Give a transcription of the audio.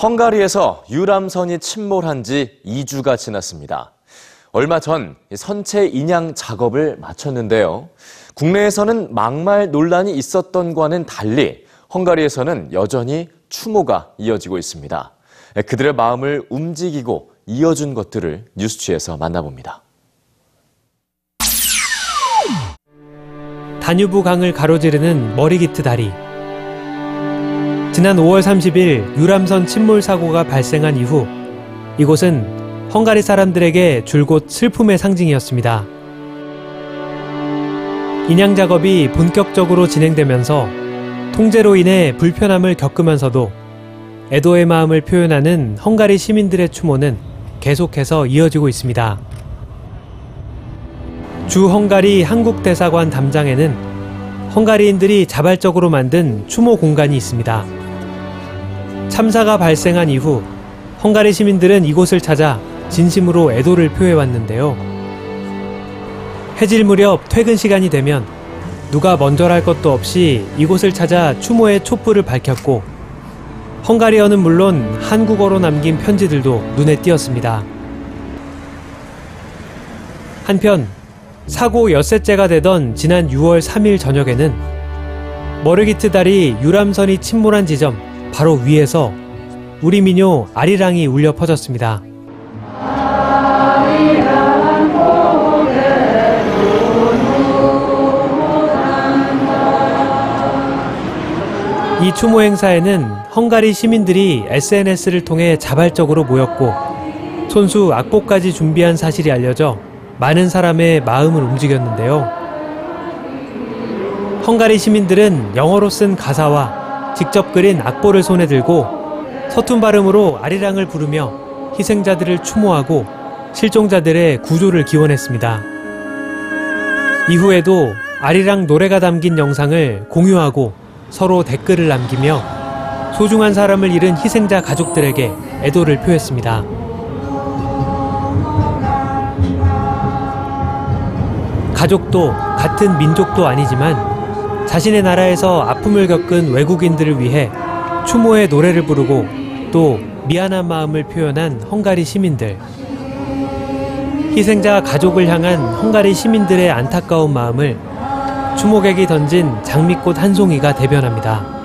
헝가리에서 유람선이 침몰한 지 2주가 지났습니다. 얼마 전 선체 인양 작업을 마쳤는데요. 국내에서는 막말 논란이 있었던 과는 달리 헝가리에서는 여전히 추모가 이어지고 있습니다. 그들의 마음을 움직이고 이어준 것들을 뉴스취에서 만나봅니다. 다뉴브 강을 가로지르는 머리 기트 다리. 지난 5월 30일 유람선 침몰 사고가 발생한 이후 이곳은 헝가리 사람들에게 줄곧 슬픔의 상징이었습니다. 인양 작업이 본격적으로 진행되면서 통제로 인해 불편함을 겪으면서도 애도의 마음을 표현하는 헝가리 시민들의 추모는 계속해서 이어지고 있습니다. 주 헝가리 한국 대사관 담장에는 헝가리인들이 자발적으로 만든 추모 공간이 있습니다. 참사가 발생한 이후 헝가리 시민들은 이곳을 찾아 진심으로 애도를 표해왔는데요. 해질 무렵 퇴근 시간이 되면 누가 먼저랄 것도 없이 이곳을 찾아 추모의 촛불을 밝혔고 헝가리어는 물론 한국어로 남긴 편지들도 눈에 띄었습니다. 한편 사고 엿새째가 되던 지난 6월 3일 저녁에는 머르기트 다리 유람선이 침몰한 지점 바로 위에서 우리 민요 아리랑이 울려 퍼졌습니다. 이 추모 행사에는 헝가리 시민들이 SNS를 통해 자발적으로 모였고 손수 악보까지 준비한 사실이 알려져 많은 사람의 마음을 움직였는데요. 헝가리 시민들은 영어로 쓴 가사와 직접 그린 악보를 손에 들고 서툰 발음으로 아리랑을 부르며 희생자들을 추모하고 실종자들의 구조를 기원했습니다. 이후에도 아리랑 노래가 담긴 영상을 공유하고 서로 댓글을 남기며 소중한 사람을 잃은 희생자 가족들에게 애도를 표했습니다. 가족도 같은 민족도 아니지만 자신의 나라에서 아픔을 겪은 외국인들을 위해 추모의 노래를 부르고 또 미안한 마음을 표현한 헝가리 시민들. 희생자 가족을 향한 헝가리 시민들의 안타까운 마음을 추모객이 던진 장미꽃 한 송이가 대변합니다.